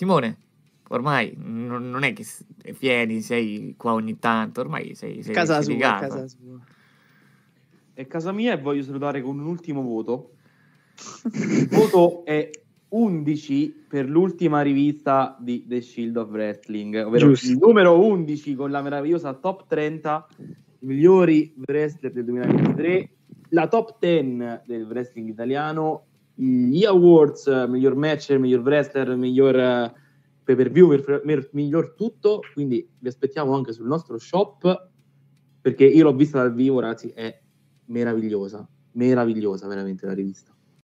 Simone, ormai non, non è che vieni, sei qua ogni tanto, ormai sei, sei casa sei sua, casa. sua. È casa mia e voglio salutare con un ultimo voto. Il voto è 11 per l'ultima rivista di The Shield of Wrestling, ovvero Giusto. il numero 11 con la meravigliosa top 30 i migliori wrestler del 2023, la top 10 del wrestling italiano, gli awards, miglior match, miglior wrestler, miglior uh, pay per view, miglior tutto. Quindi vi aspettiamo anche sul nostro shop perché io l'ho vista dal vivo, ragazzi, è meravigliosa, meravigliosa veramente la rivista.